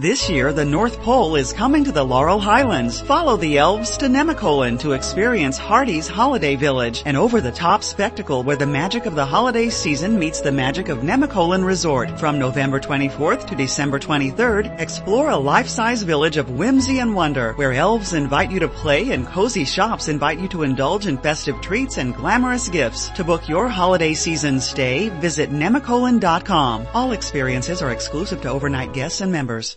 This year, the North Pole is coming to the Laurel Highlands. Follow the elves to Nemacolin to experience Hardy's Holiday Village, an over-the-top spectacle where the magic of the holiday season meets the magic of Nemacolin Resort. From November 24th to December 23rd, explore a life-size village of whimsy and wonder, where elves invite you to play and cozy shops invite you to indulge in festive treats and glamorous gifts. To book your holiday season stay, visit nemacolin.com. All experiences are exclusive to overnight guests and members.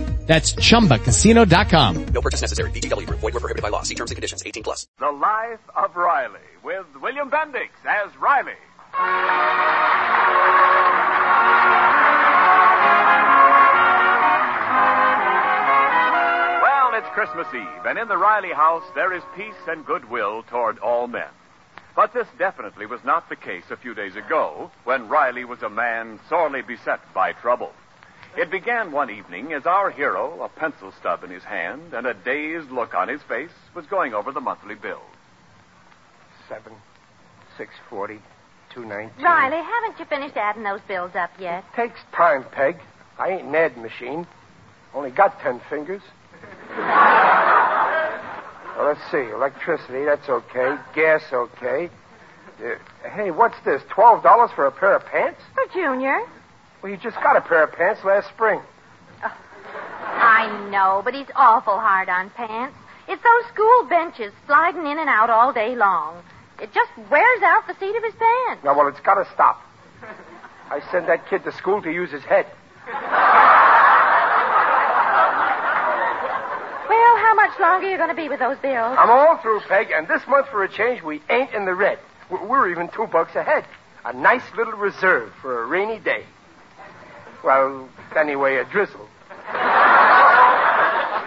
That's chumbacasino.com. No purchase necessary. VGW Group. Void were prohibited by law. See terms and conditions. 18 plus. The Life of Riley with William Bendix as Riley. Well, it's Christmas Eve, and in the Riley house there is peace and goodwill toward all men. But this definitely was not the case a few days ago when Riley was a man sorely beset by trouble. It began one evening as our hero, a pencil stub in his hand and a dazed look on his face, was going over the monthly bills. Seven, six forty, two nineteen. Riley, haven't you finished adding those bills up yet? Takes time, Peg. I ain't an ad machine. Only got ten fingers. well, let's see. Electricity, that's okay. Gas, okay. Uh, hey, what's this? Twelve dollars for a pair of pants? For Junior. Well, you just got a pair of pants last spring. Oh, I know, but he's awful hard on pants. It's those school benches sliding in and out all day long. It just wears out the seat of his pants. Now, well, it's got to stop. I send that kid to school to use his head. Well, how much longer are you going to be with those bills? I'm all through, Peg, and this month, for a change, we ain't in the red. We're- We're even two bucks ahead. A nice little reserve for a rainy day. Well, anyway, a drizzle.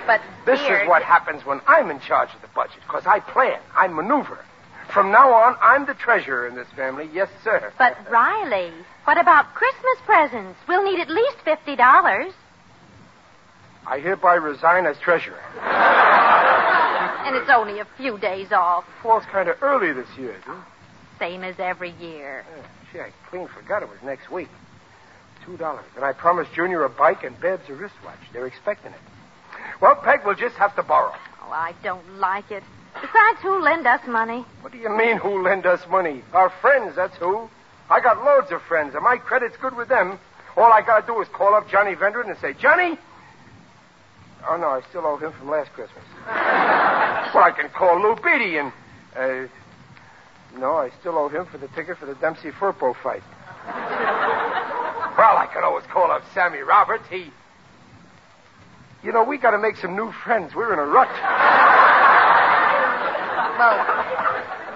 But This is what happens when I'm in charge of the budget, because I plan, I maneuver. From now on, I'm the treasurer in this family. Yes, sir. But Riley, what about Christmas presents? We'll need at least fifty dollars. I hereby resign as treasurer. And it's only a few days off, Falls kind of early this year, dude. same as every year. Oh, gee, I clean forgot it was next week. Two dollars. And I promised Junior a bike and Babs a wristwatch. They're expecting it. Well, Peg, we'll just have to borrow. Oh, I don't like it. Besides, who'll lend us money? What do you mean, who lend us money? Our friends, that's who. I got loads of friends, and my credit's good with them. All I gotta do is call up Johnny Vendron and say, Johnny! Oh, no, I still owe him from last Christmas. well, I can call Lou Beatty and, uh, no, I still owe him for the ticket for the Dempsey Firpo fight. well, I can always call up Sammy Roberts. He, you know, we gotta make some new friends. We're in a rut. Well,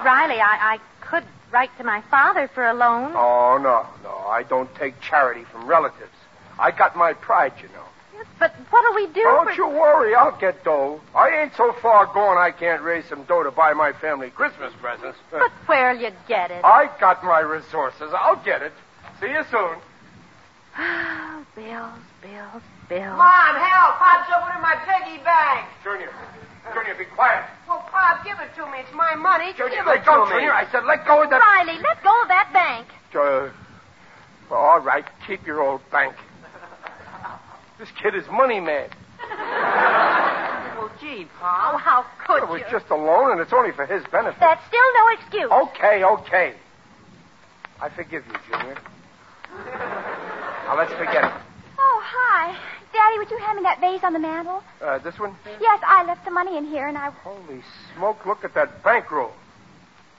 Riley, I, I could write to my father for a loan. Oh, no, no. I don't take charity from relatives. I got my pride, you know. Yes, but what'll we do? Don't for... you worry. I'll get dough. I ain't so far gone I can't raise some dough to buy my family Christmas presents. But where'll you get it? I got my resources. I'll get it. See you soon. bills, bills, bills. Mom, help! Pop's opening my piggy bank. Junior. Junior, be quiet. Well, Pop, give it to me. It's my money. Junior, give let it go, to me. Junior. I said let go of that. Riley, let go of that bank. Uh, well, all right. Keep your old bank. This kid is money mad. Well, gee, Pop. Oh, how could It was you? just a loan, and it's only for his benefit. That's still no excuse. Okay, okay. I forgive you, Junior. Now let's forget it. Oh, hi. Daddy, would you hand me that vase on the mantel? Uh, this one? Yes, I left the money in here, and I. Holy smoke, look at that bankroll.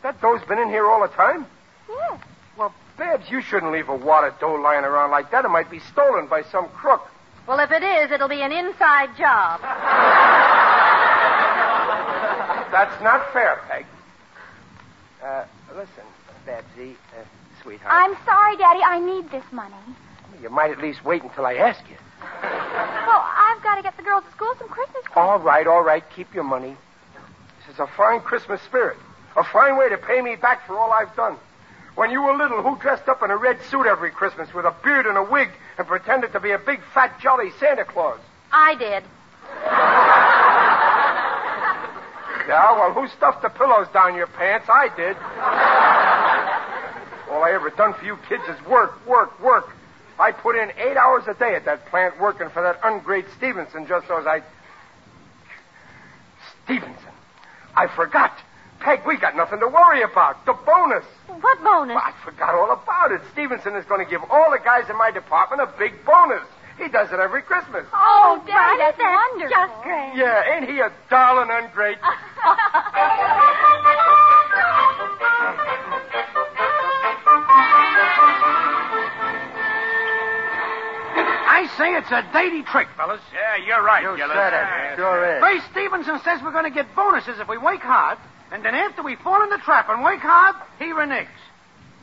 That dough's been in here all the time? Yes. Well, Babs, you shouldn't leave a wad of dough lying around like that. It might be stolen by some crook. Well, if it is, it'll be an inside job. That's not fair, Peg. Uh, listen, Babsy, uh, sweetheart. I'm sorry, Daddy. I need this money. You might at least wait until I ask you. Well, I've got to get the girls to school some Christmas. All right, all right. Keep your money. This is is a fine Christmas spirit. A fine way to pay me back for all I've done. When you were little, who dressed up in a red suit every Christmas with a beard and a wig and pretended to be a big, fat, jolly Santa Claus? I did. Yeah, well, who stuffed the pillows down your pants? I did. All I ever done for you kids is work, work, work. I put in eight hours a day at that plant working for that ungrate Stevenson just so as I. Stevenson. I forgot. Peg, we got nothing to worry about. The bonus. What bonus? I forgot all about it. Stevenson is going to give all the guys in my department a big bonus. He does it every Christmas. Oh, Daddy, Riley, that's, that's wonderful. just great. Yeah, ain't he a darling ungrate? say it's a dainty trick, fellas. Yeah, you're right, You Gillis. said it. Yes. Sure is. Ray Stevenson says we're going to get bonuses if we work hard, and then after we fall in the trap and work hard, he reneges.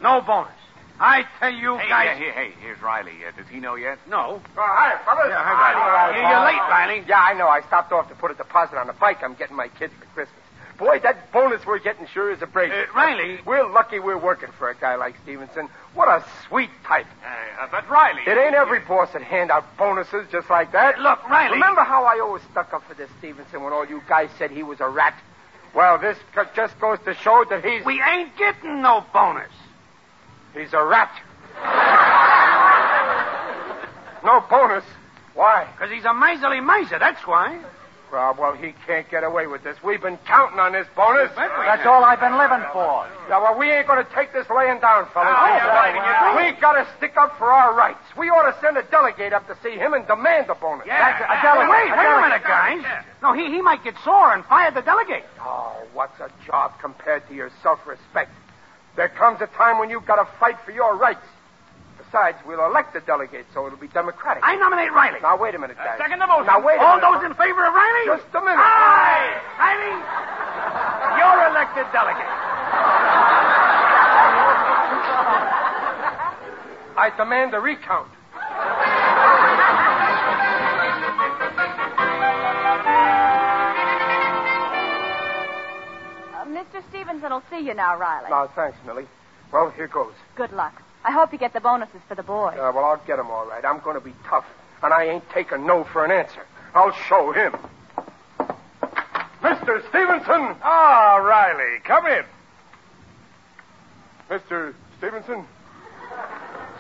No bonus. I tell you Hey, guys. yeah, hey, hey, here's Riley. Uh, does he know yet? No. Oh, hi, fellas. Yeah, hi, Riley. Hi, You're late, Riley. Yeah, I know. I stopped off to put a deposit on a bike I'm getting my kids for Christmas. Boy, that bonus we're getting sure is a break. Uh, Riley. We're lucky we're working for a guy like Stevenson. What a sweet type. Uh, but Riley. It ain't every boss that hand out bonuses just like that. Look, Riley. Remember how I always stuck up for this Stevenson when all you guys said he was a rat? Well, this just goes to show that he's We ain't getting no bonus. he's a rat. no bonus. Why? Because he's a miserly miser, that's why. Well, well, he can't get away with this. We've been counting on this bonus. That's all I've been living for. Yeah, well, we ain't going to take this laying down, fellas. Oh, yeah, right, yeah. We got to stick up for our rights. We ought to send a delegate up to see him and demand the bonus. Yeah. That's Wait, wait a minute, guys. No, he, he might get sore and fire the delegate. Oh, what's a job compared to your self-respect? There comes a time when you've got to fight for your rights. Besides, we'll elect the delegate, so it'll be democratic. I nominate Riley. Now, wait a minute, guys. second the motion. Now, wait a All minute. those in favor of Riley? Just a minute. Aye. Riley, you're elected delegate. I demand a recount. Uh, Mr. Stevenson will see you now, Riley. Now, thanks, Millie. Well, here goes. Good luck. I hope you get the bonuses for the boys. Uh, well, I'll get him all right. I'm going to be tough, and I ain't taking no for an answer. I'll show him. Mr. Stevenson! Ah, Riley, come in. Mr. Stevenson?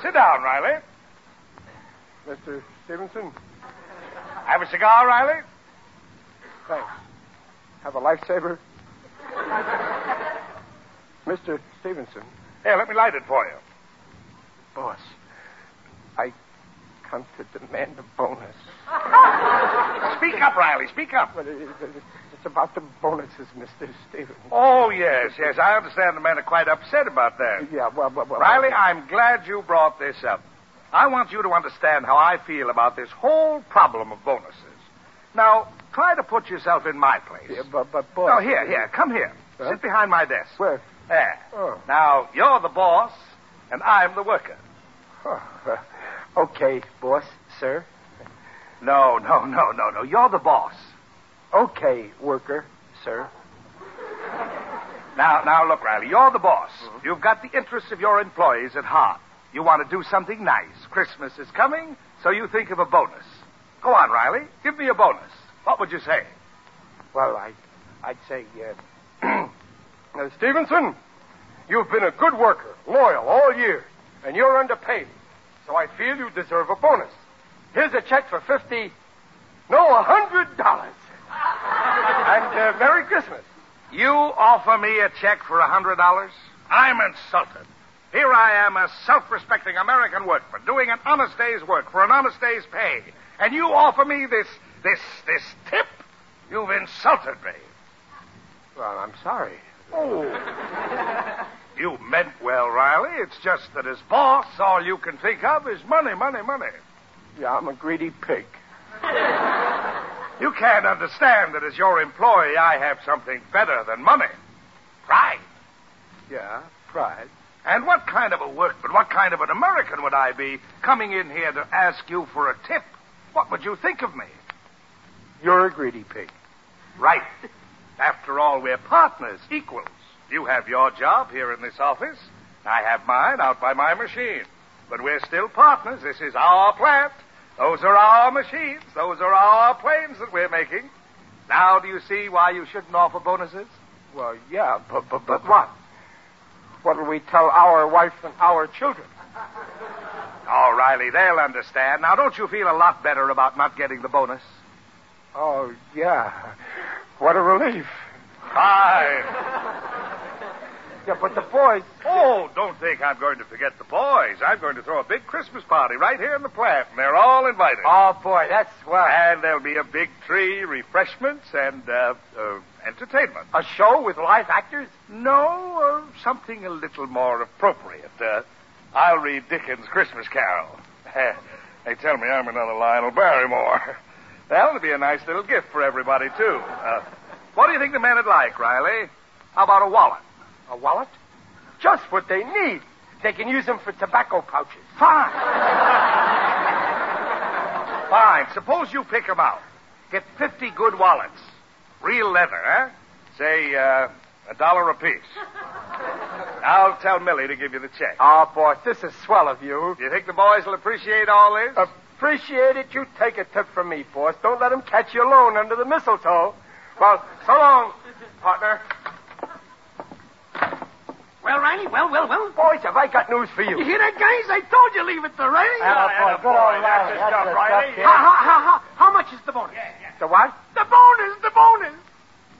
Sit down, Riley. Mr. Stevenson? Have a cigar, Riley? Thanks. Have a lifesaver? Mr. Stevenson. Here, let me light it for you. Boss, I come to demand a bonus. Speak up, Riley. Speak up. But it, it, it's about the bonuses, Mr. Stevenson. Oh, yes, yes. I understand the men are quite upset about that. Yeah, well, well, well. Riley, I'm glad you brought this up. I want you to understand how I feel about this whole problem of bonuses. Now, try to put yourself in my place. Yeah, but, but, boss. No, here, here. Come here. Huh? Sit behind my desk. Where? There. Oh. Now, you're the boss, and I'm the worker. Oh, uh, okay, boss, sir. No, no, no, no, no. You're the boss. Okay, worker, sir. Now, now, look, Riley, you're the boss. You've got the interests of your employees at heart. You want to do something nice. Christmas is coming, so you think of a bonus. Go on, Riley. Give me a bonus. What would you say? Well, I, I'd say, uh, uh, Stevenson, you've been a good worker, loyal all year, and you're underpaid. So I feel you deserve a bonus. Here's a check for fifty, no, a hundred dollars. And uh, Merry Christmas. You offer me a check for a hundred dollars? I'm insulted. Here I am, a self-respecting American workman, doing an honest day's work for an honest day's pay, and you offer me this, this, this tip? You've insulted me. Well, I'm sorry. Oh. you meant well, Riley. It's just that as boss, all you can think of is money, money, money. Yeah, I'm a greedy pig. You can't understand that as your employee, I have something better than money. Pride. Yeah, pride. And what kind of a workman, what kind of an American would I be coming in here to ask you for a tip? What would you think of me? You're a greedy pig. Right. After all, we're partners, equals. You have your job here in this office. I have mine out by my machine. But we're still partners. This is our plant. Those are our machines. Those are our planes that we're making. Now, do you see why you shouldn't offer bonuses? Well, yeah, but, but, but what? What'll we tell our wife and our children? Oh, Riley, they'll understand. Now, don't you feel a lot better about not getting the bonus? Oh, yeah. What a relief. Fine. Yeah, but the boys. Oh, don't think I'm going to forget the boys. I'm going to throw a big Christmas party right here in the plant, and they're all invited. Oh, boy, that's swell. And there'll be a big tree, refreshments, and uh, uh, entertainment. A show with live actors? No, uh, something a little more appropriate. Uh, I'll read Dickens' Christmas Carol. they tell me I'm another Lionel Barrymore. That'll be a nice little gift for everybody, too. Uh, what do you think the men would like, Riley? How about a wallet? A wallet? Just what they need. They can use them for tobacco pouches. Fine. Fine. Suppose you pick 'em out. Get 50 good wallets. Real leather, eh? Say, uh, a dollar apiece. I'll tell Millie to give you the check. Oh, boss, this is swell of you. Do you think the boys will appreciate all this? Appreciate it. You take a tip from me, boss. Don't let 'em catch you alone under the mistletoe. Well, so long, partner. Well, Riley, well, well, well. Boys, have I got news for you? You hear that, guys? I told you leave it to Riley. Attaboy, good old Riley. the That's stuff, the Riley. stuff, How, how, how, how, how much is the bonus? The what? The bonus, the bonus.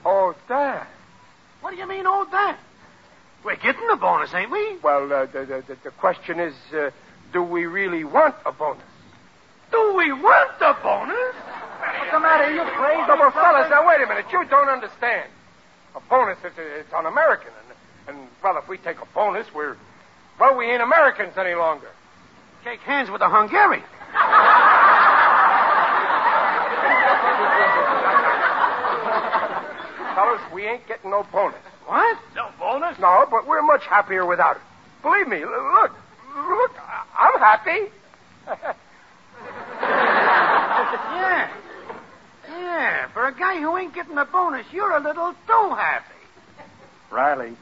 Oh, that. What do you mean, oh, that? We're getting the bonus, ain't we? Well, uh, the, the, the, the question is, uh, do we really want a bonus? Do we want the bonus? What's the matter? You crazy? No, but fellas, now wait a minute. You don't understand. A bonus is it's un-American, and, and well, if we take a bonus, we're well, we ain't Americans any longer. Shake hands with a Hungarian. Fellas, we ain't getting no bonus. What? No bonus? No, but we're much happier without it. Believe me. Look, look, I- I'm happy. Yeah. Yeah, for a guy who ain't getting a bonus, you're a little too happy. Riley,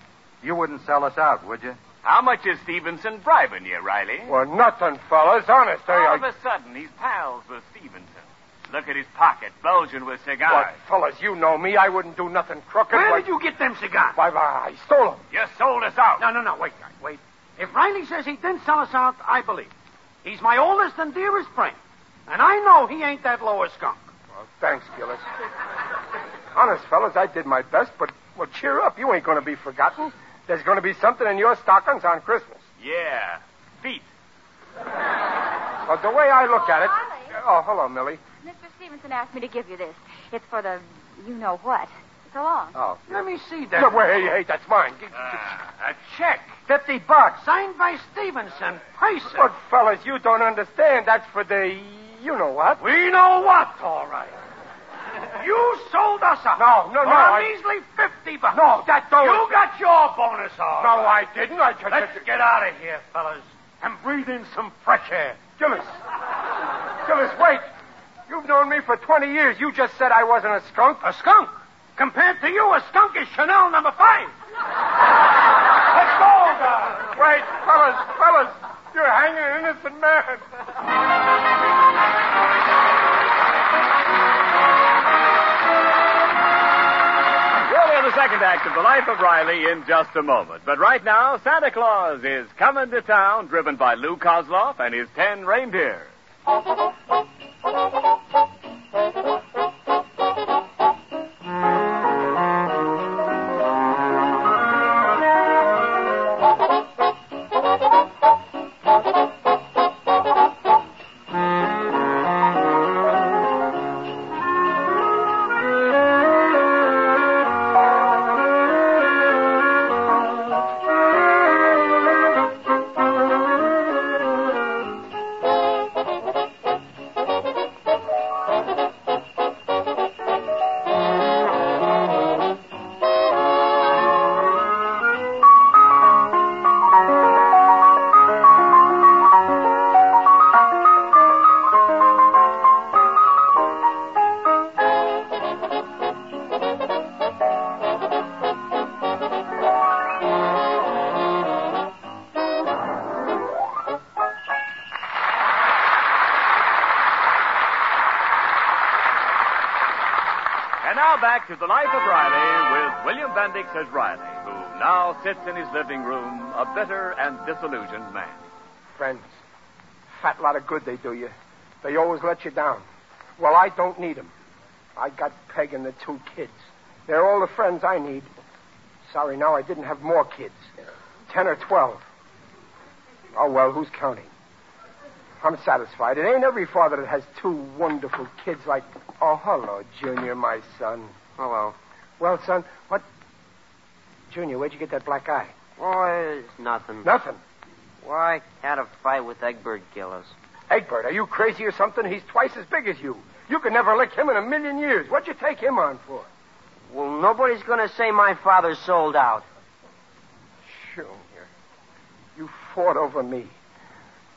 you wouldn't sell us out, would you? How much is Stevenson bribing you, Riley? well, nothing, fellas. Honest, I, All I, of a sudden, he's pals with Stevenson. Look at his pocket, bulging with cigars. What, cigars. fellas, you know me. I wouldn't do nothing crooked. Where Why- did you get them cigars? Why, why, I stole them. You sold us out. No, no, no, wait, guys, wait. If Riley says he didn't sell us out, I believe. He's my oldest and dearest friend. And I know he ain't that low a skunk. Well, thanks, Gillis. Honest, fellas, I did my best, but, well, cheer up. You ain't going to be forgotten. There's going to be something in your stockings on Christmas. Yeah, feet. Well, the way I look at it. Riley. Oh, hello, Millie. Mr. Stevenson asked me to give you this. It's for the you know what. So long. Oh. Let me see that. No, wait, hey, hey, that's mine. G- Ah, a check. Fifty bucks. Signed by Stevenson. Person. But, fellas, you don't understand. That's for the, you know what? We know what, all right. You sold us out. No, no, for no, a I- measly 50 bucks. No, that don't. You got your bonus, all No, right. I didn't. I just. Let's get out of here, fellas, and breathe in some fresh air. Gillis. Gillis, wait. You've known me for 20 years. You just said I wasn't a skunk. A skunk? Compared to you, a skunk is Chanel number five. Let's go, guys. Wait, fellas, fellas. You're hanging an innocent man. Second act of The Life of Riley in just a moment. But right now, Santa Claus is coming to town, driven by Lou Kozloff and his ten reindeer. With William Bendix as Riley, who now sits in his living room, a bitter and disillusioned man. Friends. Fat lot of good they do you. They always let you down. Well, I don't need 'em. I got Peg and the two kids. They're all the friends I need. Sorry now I didn't have more kids. Ten or twelve. Oh, well, who's counting? I'm satisfied. It ain't every father that has two wonderful kids like. Oh, hello, Junior, my son. Hello. Well, son, what. Junior, where'd you get that black eye? Oh, it's nothing. Nothing. Why, I had a fight with Egbert Gillis. Egbert, are you crazy or something? He's twice as big as you. You could never lick him in a million years. What'd you take him on for? Well, nobody's going to say my father sold out. Junior, you fought over me.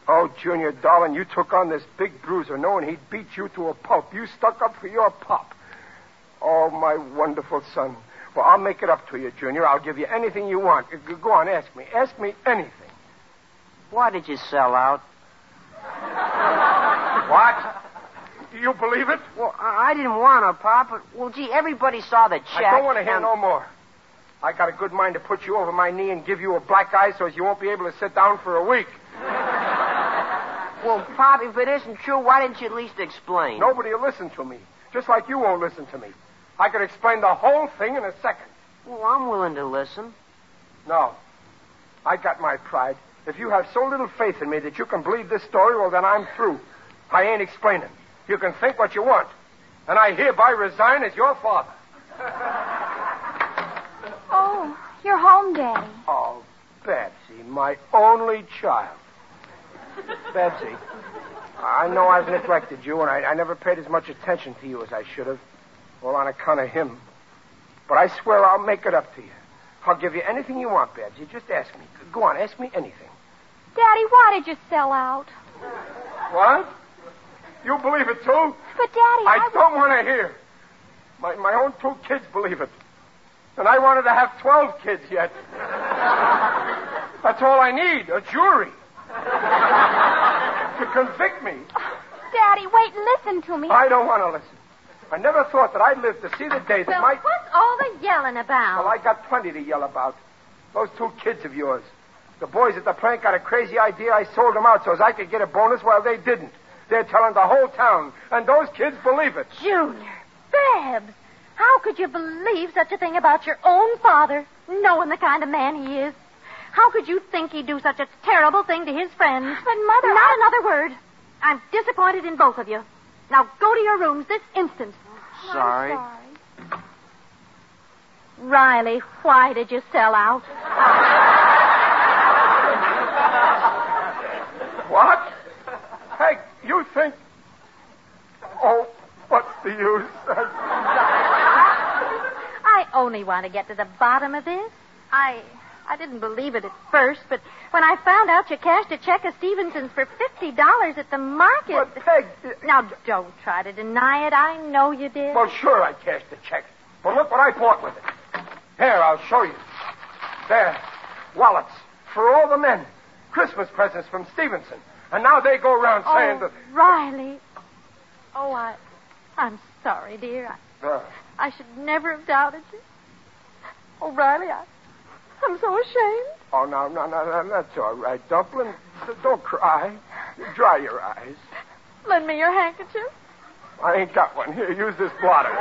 Oh, Junior, darling, you took on this big bruiser knowing he'd beat you to a pulp. You stuck up for your pop. Oh, my wonderful son. Well, I'll make it up to you, Junior. I'll give you anything you want. Go on, ask me. Ask me anything. Why did you sell out? What? Do you believe it? Well, I I didn't want to, Pop, but, well, gee, everybody saw the check. I don't want to hear and- no more. I got a good mind to put you over my knee and give you a black eye so as you won't be able to sit down for a week. Well, Pop, if it isn't true, why didn't you at least explain? Nobody will listen to me, just like you won't listen to me. I could explain the whole thing in a second. Well, I'm willing to listen. No. I got my pride. If you have so little faith in me that you can believe this story, well, then I'm through. I ain't explaining. You can think what you want. And I hereby resign as your father. Oh, you're home, Daddy. Oh, Betsy, my only child. Betsy, I know I've neglected you, and I, I never paid as much attention to you as I should have. All on account of him. But I swear I'll make it up to you. I'll give you anything you want, Betsy. Just ask me. Go on, ask me anything. Daddy, why did you sell out? What? You believe it too? But, Daddy, I I... don't want to hear. My, my own two kids believe it. And I wanted to have 12 kids yet. That's all I need a jury. to convict me. Daddy, wait, and listen to me. I don't want to listen. I never thought that I'd live to see the day that Well, my. what's all the yelling about? Well, I got plenty to yell about. Those two kids of yours. The boys at the plant got a crazy idea. I sold them out so as I could get a bonus while they didn't. They're telling the whole town, and those kids believe it. Junior, Babs, how could you believe such a thing about your own father, knowing the kind of man he is? How could you think he'd do such a terrible thing to his friends? But, Mother, Not I- another word. I'm disappointed in both of you. Now go to your rooms this instant. Sorry. Riley, why did you sell out? What? Hey, you think. Oh, what's the use? I only want to get to the bottom of this. I I didn't believe it at first, but when I found out you cashed a check of Stevenson's for fifty dollars at the market. But, Peg. Now don't try to deny it. I know you did. Well, sure, I cashed the check. But look what I bought with it. Here, I'll show you. There. Wallets. For all the men. Christmas presents from Stevenson. And now they go around saying oh, that. Riley. Oh, I I'm sorry, dear. I, Uh, I should never have doubted you. Oh, Riley, I I'm so ashamed. oh, no, no, no, no, that's all right, Dumpling. Don't cry. Dry your eyes. Lend me your handkerchief. I ain't got one. Here, use this blotter.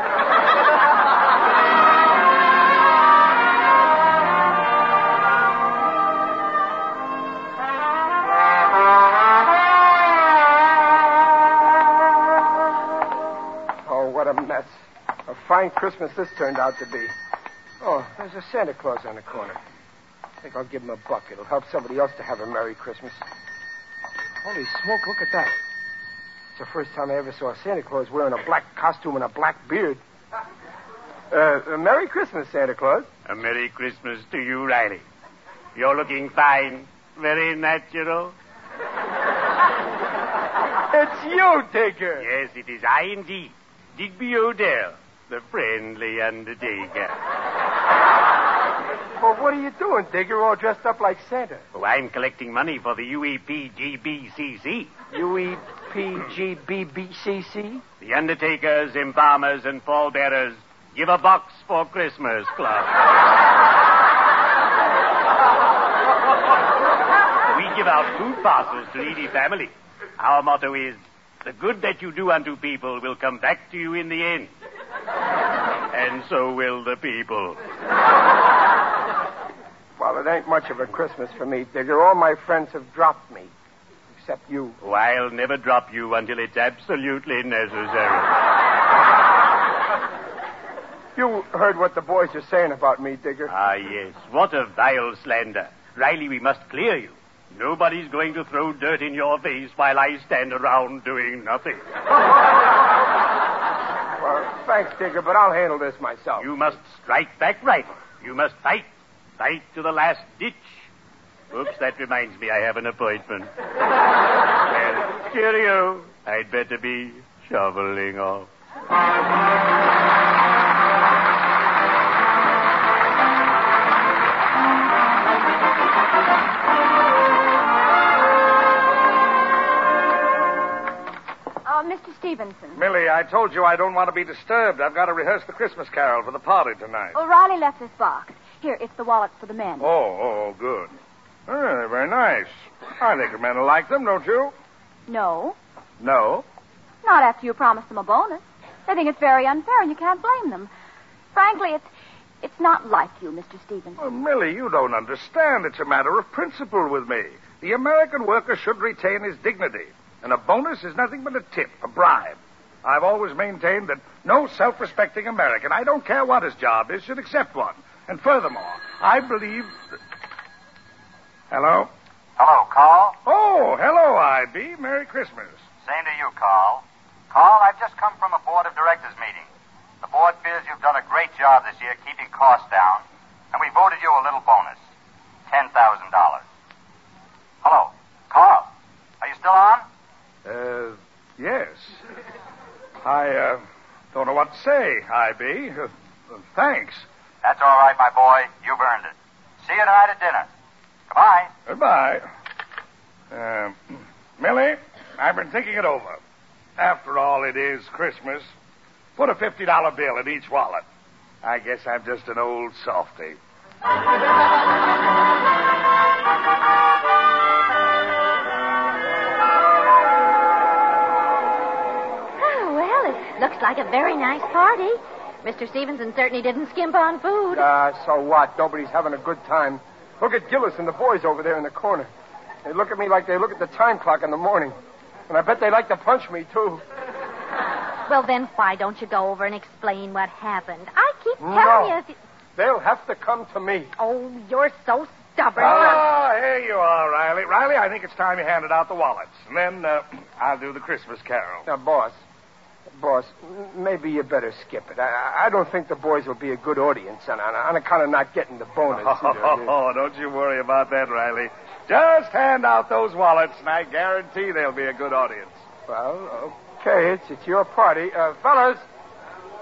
Oh, what a mess. A fine Christmas this turned out to be. Oh, there's a Santa Claus on the corner. I think I'll give him a buck. It'll help somebody else to have a Merry Christmas. Holy smoke, look at that. It's the first time I ever saw Santa Claus wearing a black costume and a black beard. Uh, Merry Christmas, Santa Claus. A Merry Christmas to you, Riley. You're looking fine. Very natural. It's you, Digger. Yes, it is I indeed. Digby Odell, the friendly undertaker. Well, what are you doing, Digger, all dressed up like Santa? Oh, I'm collecting money for the UEPGBCC. U-E-P-G-B-B-C-C? The undertakers, embalmers, and pallbearers Give a box for Christmas, Club. we give out food parcels to needy families. Our motto is, the good that you do unto people will come back to you in the end. And so will the people. Well, it ain't much of a Christmas for me, Digger. All my friends have dropped me. Except you. Oh, I'll never drop you until it's absolutely necessary. You heard what the boys are saying about me, Digger. Ah, yes. What a vile slander. Riley, we must clear you. Nobody's going to throw dirt in your face while I stand around doing nothing. Well, thanks, Digger, but I'll handle this myself. You must strike back right. You must fight. Fight to the last ditch. Oops, that reminds me I have an appointment. well, cheerio. I'd better be shoveling off. Uh, oh, Mr. Stevenson. Millie, I told you I don't want to be disturbed. I've got to rehearse the Christmas carol for the party tonight. O'Reilly left this box. Here, it's the wallets for the men. Oh, oh, oh good. Oh, they're very nice. I think the men will like them, don't you? No, No. not after you promised them a bonus. They think it's very unfair, and you can't blame them. Frankly, it's it's not like you, Mr. Stevenson. Well, Millie, you don't understand. It's a matter of principle with me. The American worker should retain his dignity. And a bonus is nothing but a tip, a bribe. I've always maintained that no self respecting American, I don't care what his job is, should accept one. And furthermore, I believe. That... Hello? Hello, Carl. Oh, hello, I.B. Merry Christmas. Same to you, Carl. Carl, I've just come from a board of directors meeting. The board feels you've done a great job this year keeping costs down, and we voted you a little bonus $10,000. Hello, Carl. Are you still on? Uh, yes. I, uh, don't know what to say, I.B. Uh, thanks. That's all right, my boy. You've earned it. See you tonight at dinner. Goodbye. Goodbye. Uh, Millie, I've been thinking it over. After all, it is Christmas. Put a $50 bill in each wallet. I guess I'm just an old softy. Oh, well, it looks like a very nice party. Mr. Stevenson certainly didn't skimp on food. Ah, so what? Nobody's having a good time. Look at Gillis and the boys over there in the corner. They look at me like they look at the time clock in the morning. And I bet they like to punch me, too. Well, then why don't you go over and explain what happened? I keep telling No. you. They'll have to come to me. Oh, you're so stubborn. Ah, here you are, Riley. Riley, I think it's time you handed out the wallets. And then uh, I'll do the Christmas carol. Now, boss, boss, maybe you better skip it. I, I don't think the boys will be a good audience on, on, on account of not getting the bonus. Oh, don't you worry about that, Riley. Just hand out those wallets, and I guarantee they'll be a good audience. Well, okay, it's, it's your party. Uh, fellas,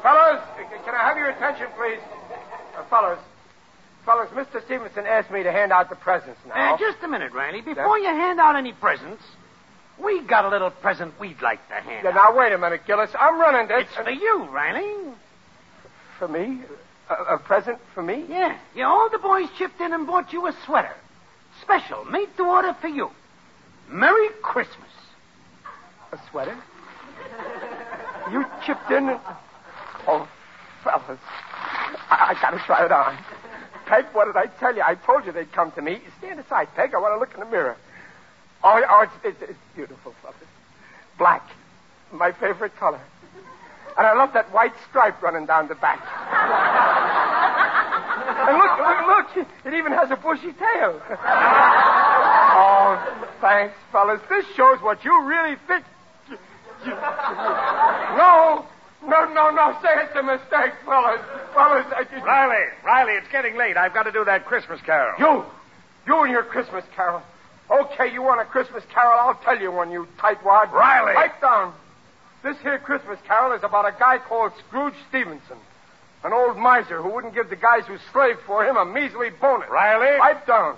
fellas, can I have your attention, please? Uh, fellas, fellas, Mr. Stevenson asked me to hand out the presents now. Uh, just a minute, Riley. Before you hand out any presents, we got a little present we'd like to hand Yeah, out. now, wait a minute, Gillis. I'm running this. It's for you, Riley. For me? A, a present for me? Yeah. Yeah, all the boys chipped in and bought you a sweater. Special, made to order for you. Merry Christmas. A sweater? You chipped in? and- Oh, fellas. I, I gotta try it on. Peg, what did I tell you? I told you they'd come to me. Stand aside, Peg. I want to look in the mirror. Oh, oh it's, it's, it's beautiful, fellas. Black. My favorite color. And I love that white stripe running down the back. and look, look, look. It even has a bushy tail. oh, thanks, fellas. This shows what you really think. No, no, no, no. Say it's a mistake, fellas. Fellas, I just... Riley, Riley, it's getting late. I've got to do that Christmas carol. You, you and your Christmas carol. Okay, you want a Christmas carol? I'll tell you one, you tightwad. Riley! Pipe down. This here Christmas carol is about a guy called Scrooge Stevenson. An old miser who wouldn't give the guys who slaved for him a measly bonus. Riley? Pipe down.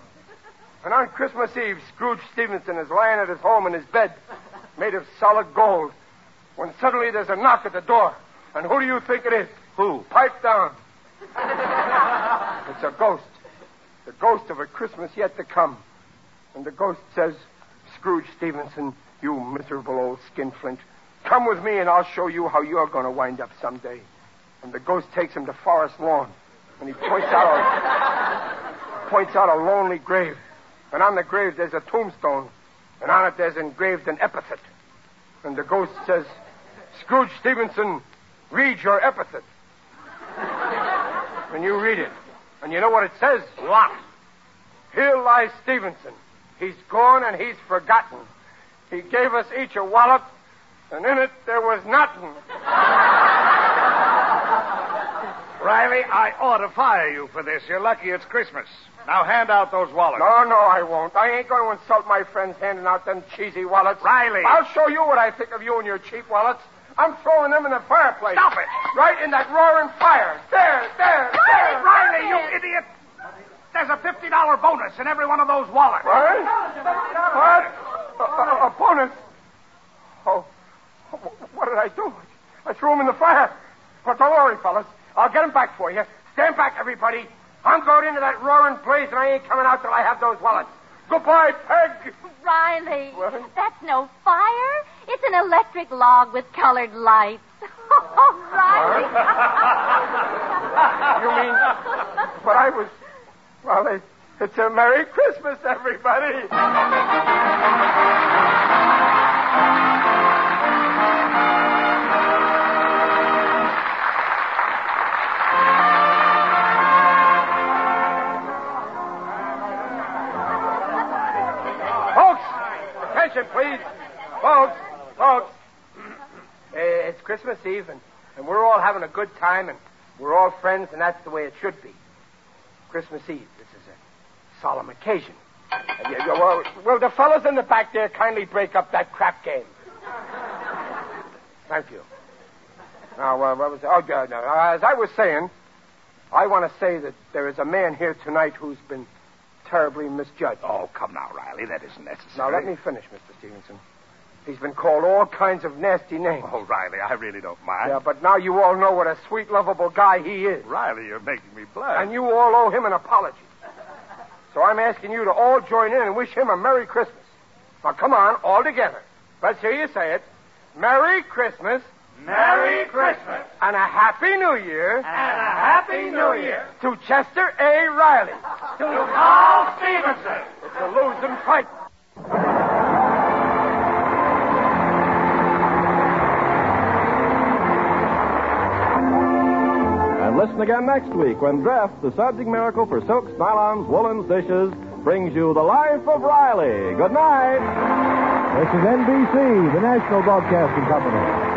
And on Christmas Eve, Scrooge Stevenson is lying at his home in his bed, made of solid gold, when suddenly there's a knock at the door. And who do you think it is? Who? Pipe down. it's a ghost. The ghost of a Christmas yet to come. And the ghost says, Scrooge Stevenson, you miserable old skinflint, come with me and I'll show you how you're going to wind up someday. And the ghost takes him to Forest Lawn. And he points out a, points out a lonely grave. And on the grave there's a tombstone. And on it there's engraved an epithet. And the ghost says, Scrooge Stevenson, read your epithet. and you read it. And you know what it says? What? Here lies Stevenson. He's gone and he's forgotten. He gave us each a wallet, and in it there was nothing. Riley, I ought to fire you for this. You're lucky it's Christmas. Now hand out those wallets. No, no, I won't. I ain't going to insult my friends handing out them cheesy wallets. Riley. I'll show you what I think of you and your cheap wallets. I'm throwing them in the fireplace. Stop it. Right in that roaring fire. There, there, there. Riley, you idiot! There's a $50 bonus in every one of those wallets. What? What? A, a, a bonus? Oh, what did I do? I threw him in the fire. But don't worry, fellas. I'll get him back for you. Stand back, everybody. I'm going into that roaring blaze, and I ain't coming out till I have those wallets. Goodbye, Peg. Riley, What? that's no fire. It's an electric log with colored lights. Oh, Riley. You mean? But I was. Well, it's a Merry Christmas, everybody. Folks, attention, please. Folks, folks. Eh, It's Christmas Eve, and, and we're all having a good time, and we're all friends, and that's the way it should be. Christmas Eve. This is a solemn occasion. And you- you- well, will the fellows in the back there kindly break up that crap game? Thank you. Now, uh, what was? Oh, yeah, no. As I was saying, I want to say that there is a man here tonight who's been terribly misjudged. Oh, come now, Riley. That isn't necessary. Now, let me finish, Mr. Stevenson. He's been called all kinds of nasty names. Oh, Riley, I really don't mind. Yeah, but now you all know what a sweet, lovable guy he is. Riley, you're making me blush. And you all owe him an apology. So I'm asking you to all join in and wish him a Merry Christmas. Now, come on, all together. Let's hear you say it. Merry Christmas. Merry Christmas. And a Happy New Year. And a Happy New Year. To Chester A. Riley. To Carl Stevenson. It's a losing fight. Listen again next week when Dreft, the subject miracle for silks, nylons, woolens, dishes, brings you The Life of Riley. Good night. This is NBC, the National Broadcasting Company.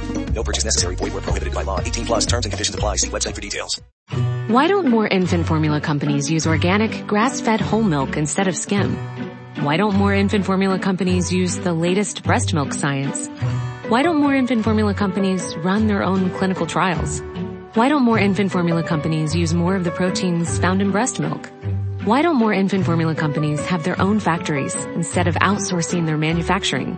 No purchase necessary. Void where prohibited by law. 18 plus terms and conditions apply. See website for details. Why don't more infant formula companies use organic, grass-fed whole milk instead of skim? Why don't more infant formula companies use the latest breast milk science? Why don't more infant formula companies run their own clinical trials? Why don't more infant formula companies use more of the proteins found in breast milk? Why don't more infant formula companies have their own factories instead of outsourcing their manufacturing?